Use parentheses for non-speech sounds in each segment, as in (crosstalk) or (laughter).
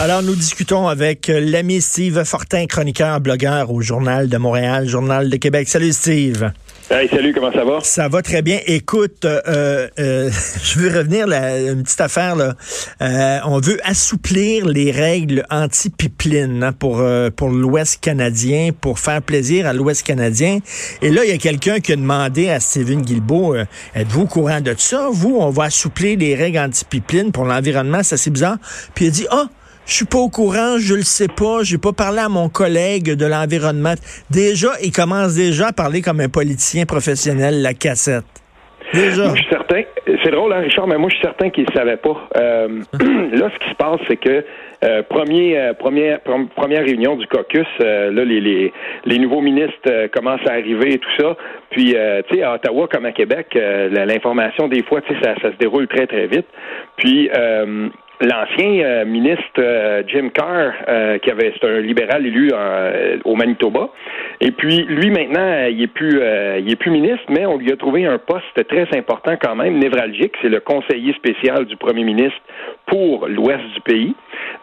Alors, nous discutons avec l'ami Steve Fortin, chroniqueur, blogueur au Journal de Montréal, Journal de Québec. Salut Steve. Hey, salut, comment ça va? Ça va très bien. Écoute, euh, euh, (laughs) je veux revenir là, une petite affaire là. Euh, on veut assouplir les règles anti-pipeline hein, pour pour l'Ouest canadien, pour faire plaisir à l'Ouest canadien. Et là, il y a quelqu'un qui a demandé à Steven Guilbeault, êtes-vous au courant de ça? Vous, on va assouplir les règles anti-pipeline pour l'environnement, ça c'est bizarre. Puis il a dit, ah. Oh, je suis pas au courant, je le sais pas, j'ai pas parlé à mon collègue de l'environnement. Déjà, il commence déjà à parler comme un politicien professionnel, la cassette. Déjà. Je suis certain. C'est drôle, hein, Richard, mais moi, je suis certain qu'il ne savait pas. Euh, (clears throat) là, ce qui se passe, c'est que euh, euh, première, réunion du caucus, là, les, nouveaux ministres commencent à arriver et tout ça. Puis, tu sais, à Ottawa comme à Québec, l'information, des fois, tu ça, ça, se déroule très, très vite. Puis, l'ancien euh, ministre euh, Jim Carr, euh, qui avait c'est un libéral élu au Manitoba. Et puis lui maintenant, il est plus il est plus ministre, mais on lui a trouvé un poste très important quand même, névralgique. C'est le conseiller spécial du premier ministre pour l'ouest du pays.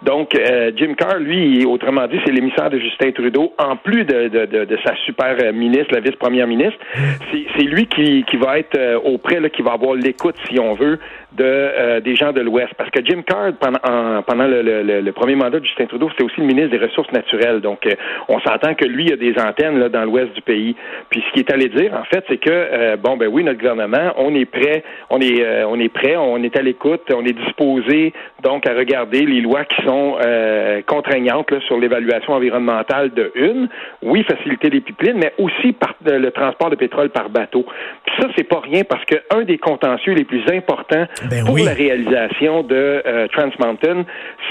Donc, Jim Carr, lui, autrement dit, c'est l'émissaire de Justin Trudeau, en plus de, de, de, sa super ministre, la vice-première ministre. C'est lui qui, qui va être auprès, là, qui va avoir l'écoute, si on veut, de des gens de l'ouest. Parce que Jim Carr, pendant, pendant le, premier mandat de Justin Trudeau, c'était aussi le ministre des Ressources naturelles. Donc, euh, on s'entend que lui a des antennes là, dans l'ouest du pays. Puis, ce qu'il est allé dire, en fait, c'est que, euh, bon, ben oui, notre gouvernement, on est prêt, on est, euh, on est prêt, on est à l'écoute, on est disposé, donc, à regarder les lois qui sont contraignantes là, sur l'évaluation environnementale de une. Oui, faciliter les pipelines, mais aussi par, le transport de pétrole par bateau. Puis ça, c'est pas rien parce que un des contentieux les plus importants ben pour la réalisation de Trans Mountain,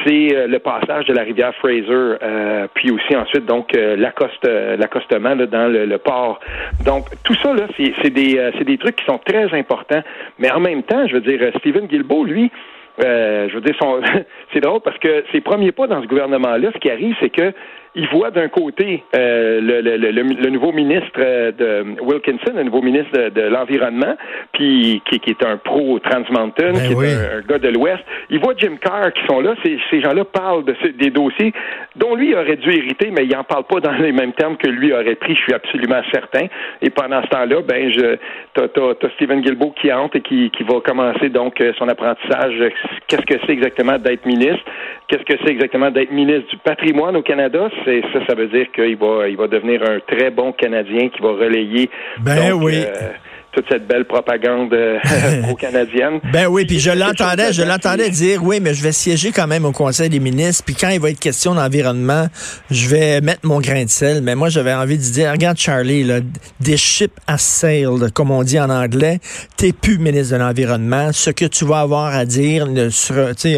c'est euh, le passage de la rivière Fraser, euh, puis aussi ensuite donc euh, l'accostement dans le, port. Donc tout ça là, c'est des c'est des trucs qui sont très importants, mais en même temps, je veux dire, Stephen Guilbeault, lui, je veux dire, (laughs) c'est drôle parce que ses premiers pas dans ce gouvernement-là, ce qui arrive, c'est que il voit d'un côté euh, le, le, le, nouveau ministre euh, de Wilkinson, le nouveau ministre de, l'Environnement, puis qui, qui, est un pro Trans Mountain, ben qui est un, gars de l'Ouest. Il voit Jim Carr qui sont là. Ces, ces gens-là parlent de des dossiers dont lui aurait dû hériter, mais il n'en parle pas dans les mêmes termes que lui aurait pris. Je suis absolument certain. Et pendant ce temps-là, ben je t'as, t'as, Stephen Guilbeault qui entre et qui, qui va commencer donc euh, son apprentissage. Qu'est-ce que c'est exactement d'être ministre? Qu'est-ce que c'est exactement d'être ministre du patrimoine au Canada? Ça, ça veut dire qu'il va, il va devenir un très bon Canadien qui va relayer. Ben oui. Euh, toute cette belle propagande euh, (laughs) pro-canadienne. Ben oui, puis je l'entendais, je l'entendais dire, oui, mais je vais siéger quand même au Conseil des ministres, puis quand il va être question d'environnement, je vais mettre mon grain de sel. Mais moi, j'avais envie de dire, regarde Charlie, là, des ships à sail, comme on dit en anglais, t'es plus ministre de l'Environnement. Ce que tu vas avoir à dire,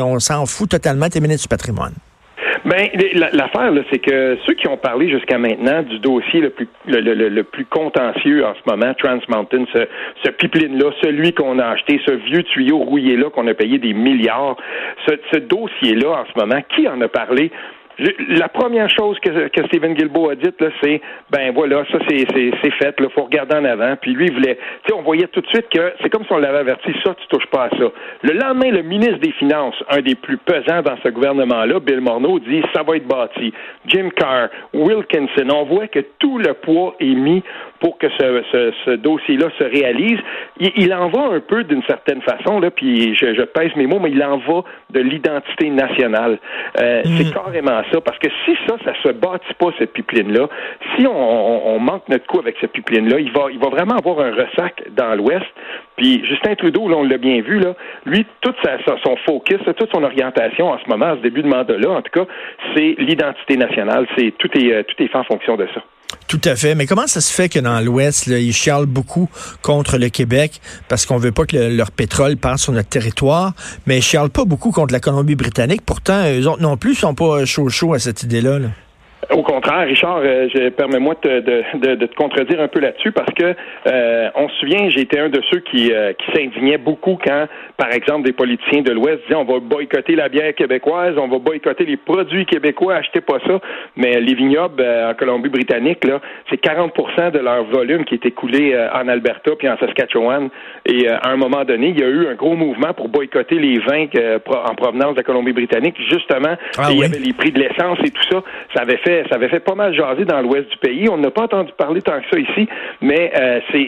on s'en fout totalement, t'es ministre du patrimoine. Ben, l'affaire, c'est que ceux qui ont parlé jusqu'à maintenant du dossier le plus le, le, plus contentieux en ce moment, Trans Mountain, ce, ce pipeline-là, celui qu'on a acheté, ce vieux tuyau rouillé-là qu'on a payé des milliards, ce, ce dossier-là en ce moment, qui en a parlé? La première chose que, que Stephen Guilbeault a dit, là, c'est ben voilà, ça c'est, c'est, c'est fait, il faut regarder en avant. Puis lui, il voulait. Tu sais, on voyait tout de suite que c'est comme si on l'avait averti, ça, tu touches pas à ça. Le lendemain, le ministre des Finances, un des plus pesants dans ce gouvernement-là, Bill Morneau, dit ça va être bâti. Jim Carr, Wilkinson, on voit que tout le poids est mis pour que ce, ce, ce dossier-là se réalise. Il, il, en va un peu d'une certaine façon, là, puis je, je pèse mes mots, mais il en va de l'identité nationale. Euh, C'est mm. carrément parce que si ça, ça se bâtit pas, cette pipeline-là, si on, on, manque notre coup avec cette pipeline-là, il va, il va vraiment avoir un ressac dans l'Ouest. Puis Justin Trudeau, là, on l'a bien vu, là, lui, toute sa, son focus, toute son orientation en ce moment, à ce début de mandat-là, en tout cas, c'est l'identité nationale. C'est tout est, euh, tout est fait en fonction de ça. Tout à fait. Mais comment ça se fait que dans l'Ouest, ils chialent beaucoup contre le Québec parce qu'on veut pas que leur pétrole passe sur notre territoire, mais ils chialent pas beaucoup contre la Colombie-Britannique. Pourtant, eux autres non plus sont pas chaud chaud à cette idée-là. là au contraire, Richard, euh, permets-moi de, de, de, te contredire un peu là-dessus parce que euh, on se souvient, été un de ceux qui, euh, qui s'indignaient beaucoup quand, par exemple, des politiciens de l'Ouest disaient on va boycotter la bière québécoise, on va boycotter les produits québécois, achetez pas ça. Mais les vignobles en Colombie-Britannique, là, c'est 40% de leur volume qui est écoulé en Alberta puis en Saskatchewan. Et à un moment donné, il y a eu un gros mouvement pour boycotter les vins en provenance de la Colombie-Britannique, justement. Ah il y avait les prix de l'essence et tout ça. Ça avait fait ça avait fait pas mal jaser dans l'ouest du pays. On n'a pas entendu parler tant que ça ici, mais euh, c'est,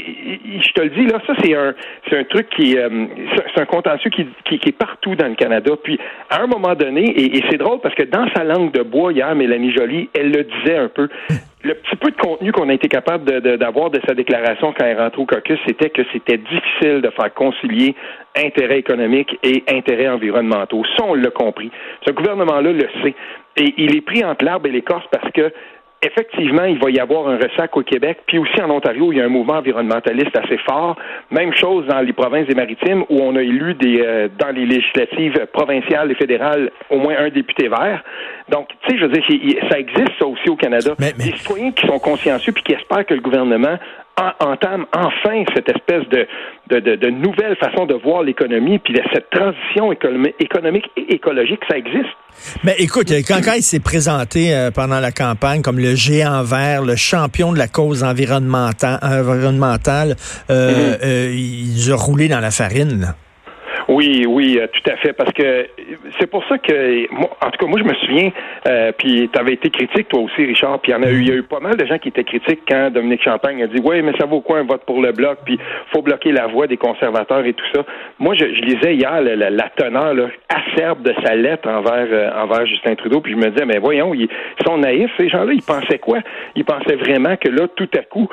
je te le dis là, ça c'est un, c'est un truc qui, euh, c'est un contentieux qui, qui, est partout dans le Canada. Puis à un moment donné, et, c'est drôle parce que dans sa langue de bois hier, Mélanie Joly, elle le disait un peu (laughs) le petit peu de contenu qu'on a été capable d'avoir de, sa déclaration quand elle rentre au caucus, c'était que c'était difficile de faire concilier intérêts économiques et intérêts environnementaux. Ça, on l'a compris. Ce gouvernement-là le sait. Et il est pris entre l'arbre et l'écorce parce que effectivement, il va y avoir un ressac au Québec, puis aussi en Ontario, il y a un mouvement environnementaliste assez fort. Même chose dans les provinces des maritimes, où on a élu des, euh, dans les législatives provinciales et fédérales au moins un député vert. Donc, tu sais, je veux dire, ça existe ça aussi au Canada. Des citoyens qui sont consciencieux puis qui espèrent que le gouvernement entame enfin cette espèce de, de, de, nouvelle façon de voir l'économie, puis cette transition économique et écologique, ça existe. Mais écoute, quand, quand il s'est présenté euh, pendant la campagne comme le géant vert, le champion de la cause environnementale, environnementale euh, mm-hmm. euh, il a roulé dans la farine. Là. Oui, oui, euh, tout à fait, parce que c'est pour ça que, moi, en tout cas, moi, je me souviens, euh, puis tu avais été critique, toi aussi, Richard, puis il y, en a eu, y a eu pas mal de gens qui étaient critiques quand Dominique Champagne a dit, oui, mais ça vaut quoi un vote pour le bloc, puis faut bloquer la voix des conservateurs et tout ça. Moi, je, lisais hier la, teneur là, acerbe de sa lettre envers, euh, envers Justin Trudeau, puis je me disais, mais voyons, ils, sont naïfs, ces gens-là, ils pensaient quoi? Ils pensaient vraiment que là, tout à coup,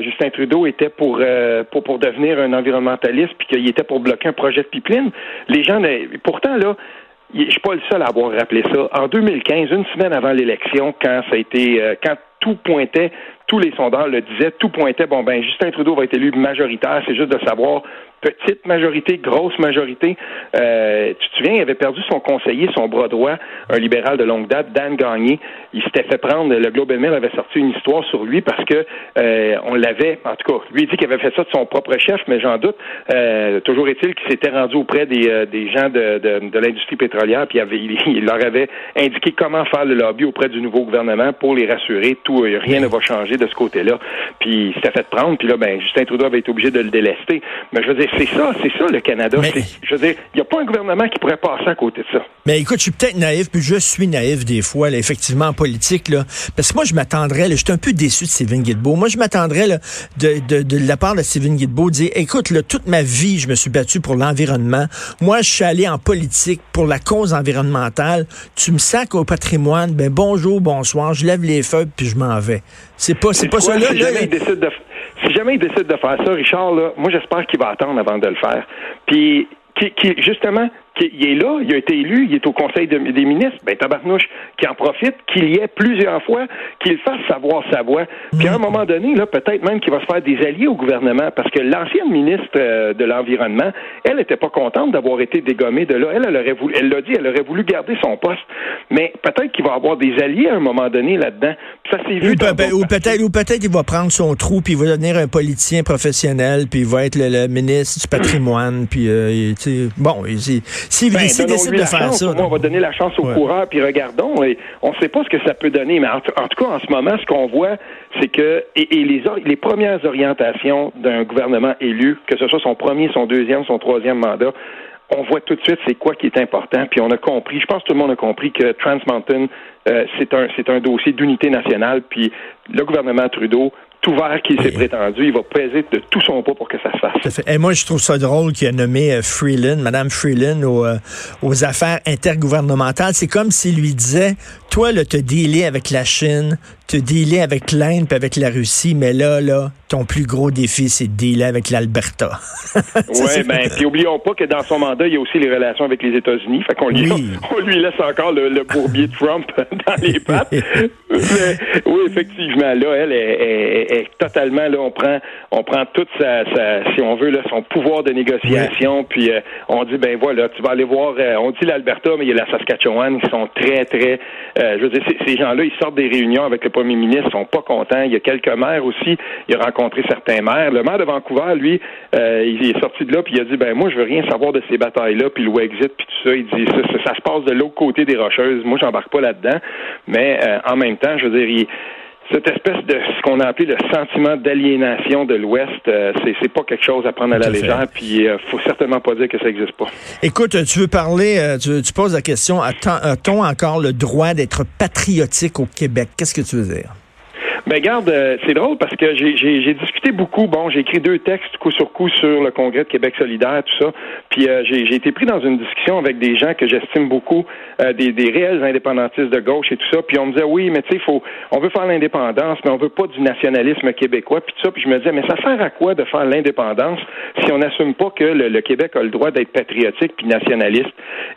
Justin Trudeau était pour, pour, pour devenir un environnementaliste, puis qu'il était pour bloquer un projet de pipeline? Pourtant, là, je suis pas le seul à avoir rappelé ça. En 2015, une semaine avant l'élection, quand ça a été, euh, quand tout pointait, tous les sondeurs le disaient, tout pointait, bon ben Justin Trudeau va être élu majoritaire, c'est juste de savoir petite majorité, grosse majorité. Euh, tu te souviens, il avait perdu son conseiller, son bras droit, un libéral de longue date, Dan Gagné. Il s'était fait prendre, le Globe and Mail avait sorti une histoire sur lui parce que euh, on l'avait, en tout cas, lui dit qu'il avait fait ça de son propre chef, mais j'en doute. Euh, toujours est-il qu'il s'était rendu auprès des, euh, des gens de, de, de l'industrie pétrolière, puis il, avait, il, leur avait indiqué comment faire le lobby auprès du nouveau gouvernement pour les rassurer. Tout, euh, rien ne va changer de ce côté-là. Puis il s'était fait prendre, puis là, ben Justin Trudeau avait été obligé de le délester. Mais je veux dire, c'est ça, c'est ça le Canada. Je veux dire, il n'y a pas un gouvernement qui pourrait passer à côté de ça. Mais écoute, je suis peut-être naïf, puis je suis naïf des fois, là, effectivement, en politique, là, parce que moi, je m'attendrais, je suis un peu déçu de Stephen Guilbeault. Moi, je m'attendrais de, de, de, la part de Stephen Guilbeault dire, écoute, là, toute ma vie, je me suis battu pour l'environnement. Moi, je suis allé en politique pour la cause environnementale. Tu me sacs au patrimoine, ben bonjour, bonsoir, je lève les feuilles, puis je m'en vais. C'est pas, c'est pas ça là. là si jamais il décide de faire ça, Richard, là, moi j'espère qu'il va attendre avant de le faire. Puis qui, qui, justement, il est là, il a été élu, il est au Conseil des ministres, ben tabarnouche, qui en profite, qu'il y ait plusieurs fois, qu'il fasse savoir sa voix. Puis à un moment donné, là, peut-être même qu'il va se faire des alliés au gouvernement, parce que l'ancienne ministre euh, de l'Environnement, elle n'était pas contente d'avoir été dégommée de là. Elle, elle aurait voulu, elle l'a dit, elle aurait voulu garder son poste. Mais peut-être qu'il va avoir des alliés à un moment donné là-dedans. Ça s'est vu. Ou, peut-être, ou peut-être il va prendre son trou, puis il va devenir un politicien professionnel, puis il va être le, ministre du patrimoine, puis euh, bon, il, s'il ben, décide de faire ça. on va donner la chance aux coureurs, puis regardons. Et on ne sait pas ce que ça peut donner, mais en, tout cas, en ce moment, ce qu'on voit, c'est que et, les, les premières orientations d'un gouvernement élu, que ce soit son premier, son deuxième, son troisième mandat, on voit tout de suite c'est quoi qui est important, puis on a compris, je pense que tout le monde a compris que Trans Mountain, euh, c'est un, c'est un dossier d'unité nationale, puis le gouvernement Trudeau tout vert qui s'est prétendu, il va peser de tout son poids pour que ça se fasse. Et moi, je trouve ça drôle qu'il a nommé euh, Freeland, Madame Freeland, aux, euh, aux affaires intergouvernementales. C'est comme s'il lui disait, toi, là, te dealé avec la Chine, te dealé avec l'Inde puis avec la Russie, mais là, là, ton plus gros défi, c'est de dealer avec l'Alberta. (laughs) oui, ben, puis oublions pas que dans son mandat, il y a aussi les relations avec les États-Unis. Fait qu'on lui, (laughs) on lui laisse encore le, le bourbier de Trump (laughs) dans les pattes. oui, effectivement, là, elle est, totalement, là, on prend, on prend toute sa, si on veut, là, son pouvoir de négociation, puis euh, on dit, ben voilà, tu vas aller voir, euh, on dit l'Alberta, mais il y a la Saskatchewan, qui sont très, très, euh, je veux dire, ces gens-là, ils sortent des réunions avec le premier ministre, ils sont pas contents. Il y a quelques maires aussi, il a rencontré certains maires. Le maire de Vancouver, lui, il est sorti de là, puis il a dit, ben moi, je veux rien savoir de ces batailles-là, puis le Wexit, puis tout ça. Il dit, ça, ça, se passe de l'autre côté des Rocheuses. Moi, j'embarque pas là-dedans, mais en même temps, je veux dire, il cette espèce de ce qu'on a appelé le sentiment d'aliénation de l'Ouest, euh, c'est, pas quelque chose à prendre à la légère, puis euh, faut certainement pas dire que ça n'existe pas. Écoute, tu veux parler, euh, tu, tu, poses la question, a-t-on encore le droit d'être patriotique au Québec? Qu'est-ce que tu veux dire? Ben garde, euh, c'est drôle parce que j'ai discuté beaucoup. Bon, j'ai écrit deux textes coup sur coup sur le Congrès de Québec solidaire, tout ça. Puis euh, j'ai été pris dans une discussion avec des gens que j'estime beaucoup, euh, des, des, réels indépendantistes de gauche et tout ça. Puis on me disait oui, mais tu sais, faut, on veut faire l'indépendance, mais on veut pas du nationalisme québécois. Puis tout ça. Puis je me disais, mais ça sert à quoi de faire l'indépendance si on n'assume pas que le, Québec a le droit d'être patriotique puis nationaliste?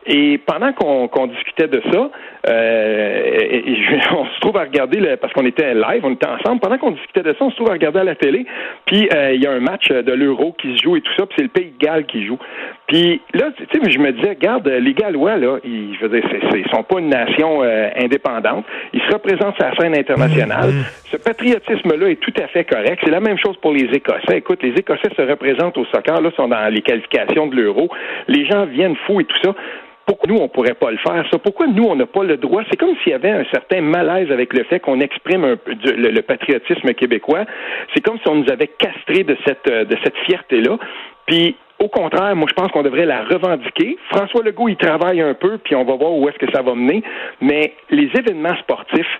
Et pendant qu'on discutait de ça, (laughs) on se trouve à regarder le, parce qu'on était live, on ensemble. Pendant qu'on discutait de ça, on se trouve à regarder à la télé. Puis euh, il y a un match de l'Euro qui se joue et tout ça. Puis c'est le Pays de Galles qui joue. Puis là, tu sais, je me disais, regarde, les Gallois là, ils, je veux dire, ils sont pas une nation euh, indépendante. Ils se représentent sur la scène internationale. Mm-hmm. Ce patriotisme-là est tout à fait correct. C'est la même chose pour les Écossais. Écoute, les Écossais se représentent au soccer. Là, sont dans les qualifications de l'Euro. Les gens viennent fous et tout ça pourquoi nous, on pourrait pas le faire, ça? Pourquoi nous, on n'a pas le droit? C'est comme s'il y avait un certain malaise avec le fait qu'on exprime un peu le, patriotisme québécois. C'est comme si on nous avait castré de cette, euh, de cette fierté-là. Puis, au contraire, moi, je pense qu'on devrait la revendiquer. François Legault, il travaille un peu, puis on va voir où est-ce que ça va mener. Mais les événements sportifs,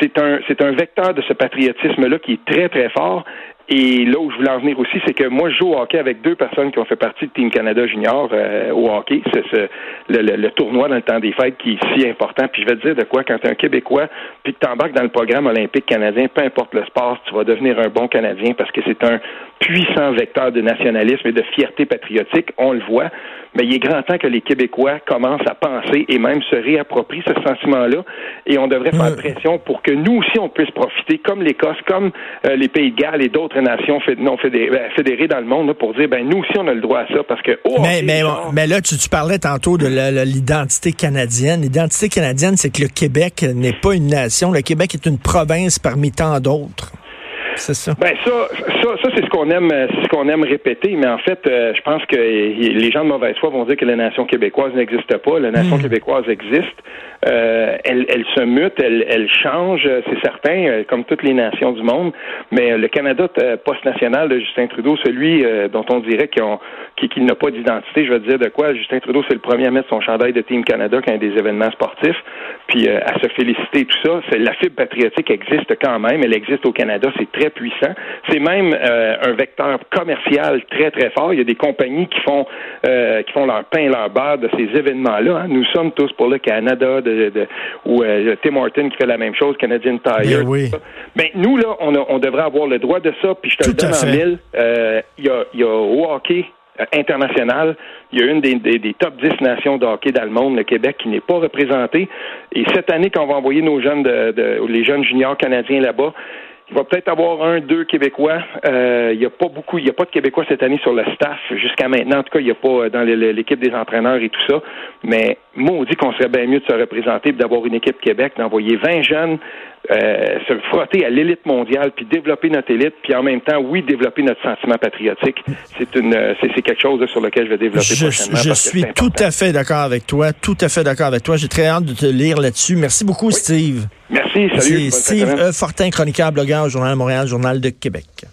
c'est un, c'est un vecteur de ce patriotisme-là qui est très, très fort. Et là où je voulais en venir aussi, c'est que moi, je joue au hockey avec deux personnes qui ont fait partie de Team Canada Junior euh, au hockey. C'est ce, le, tournoi dans le temps des fêtes qui est si important. Puis je vais te dire de quoi, quand tu es un Québécois, puis que tu embarques dans le programme olympique canadien, peu importe le sport, tu vas devenir un bon Canadien parce que c'est un puissant vecteur de nationalisme et de fierté patriotique. On le voit. Mais il est grand temps que les Québécois commencent à penser et même se réapproprient ce sentiment-là. Et on devrait faire pression pour que nous aussi, on puisse profiter, comme l'Écosse, comme euh, les Pays de Galles et d'autres nations non ben, fédérées, dans le monde, pour dire, ben nous aussi, on a le droit à ça. Parce que, oh, mais, mais, là, tu, parlais tantôt de l'identité canadienne. L'identité canadienne, c'est que le Québec n'est pas une nation. Le Québec est une province parmi tant d'autres. C'est ça. Ben ça, ça, ça c'est ce qu'on aime, c'est ce qu'on aime répéter. Mais en fait, euh, je pense que les gens de mauvaise foi vont dire que la nation québécoise n'existe pas. La nation hmm. québécoise existe. Euh, elle, elle, se mute, elle, elle change, c'est certain, euh, comme toutes les nations du monde. Mais le Canada post-national de Justin Trudeau, celui dont on dirait qu'il n'a pas d'identité, je veux dire de quoi. Justin Trudeau, c'est le premier à mettre son chandail de Team Canada quand il y a des événements sportifs, puis à se féliciter tout ça. La fibre patriotique existe quand même. Elle existe au Canada. C'est très puissant. C'est même euh, un vecteur commercial très, très fort. Il y a des compagnies qui font euh, qui font leur pain et leur beurre de ces événements-là. Hein. Nous sommes tous pour le Canada de, de ou euh, Tim Horton qui fait la même chose, Canadian Tire. Mais ben, nous, là, on, on devrait avoir le droit de ça, puis je te le donne en mille. Il y, a, y a au hockey international. Il y a une des, des, top 10 nations de hockey dans le monde, le Québec, qui n'est pas représentée. Et cette année, quand on va envoyer nos jeunes, de, de les jeunes juniors canadiens là-bas, il va peut-être avoir un, deux Québécois. Euh, il n'y a pas beaucoup, il n'y a pas de Québécois cette année sur le staff jusqu'à maintenant. En tout cas, il n'y a pas euh, dans l'équipe des entraîneurs et tout ça. Mais moi, on dit qu'on serait bien mieux de se représenter, d'avoir une équipe Québec, d'envoyer 20 jeunes, euh, se frotter à l'élite mondiale, puis développer notre élite, puis en même temps, oui, développer notre sentiment patriotique. C'est une, c'est quelque chose sur lequel je vais développer je, prochainement. Je suis tout à fait d'accord avec toi, tout à fait d'accord avec toi. J'ai très hâte de te lire là-dessus. Merci beaucoup, Steve. Merci, salut. Steve Fortin, chroniqueur, blogueur au Journal de Montréal, Journal de Québec.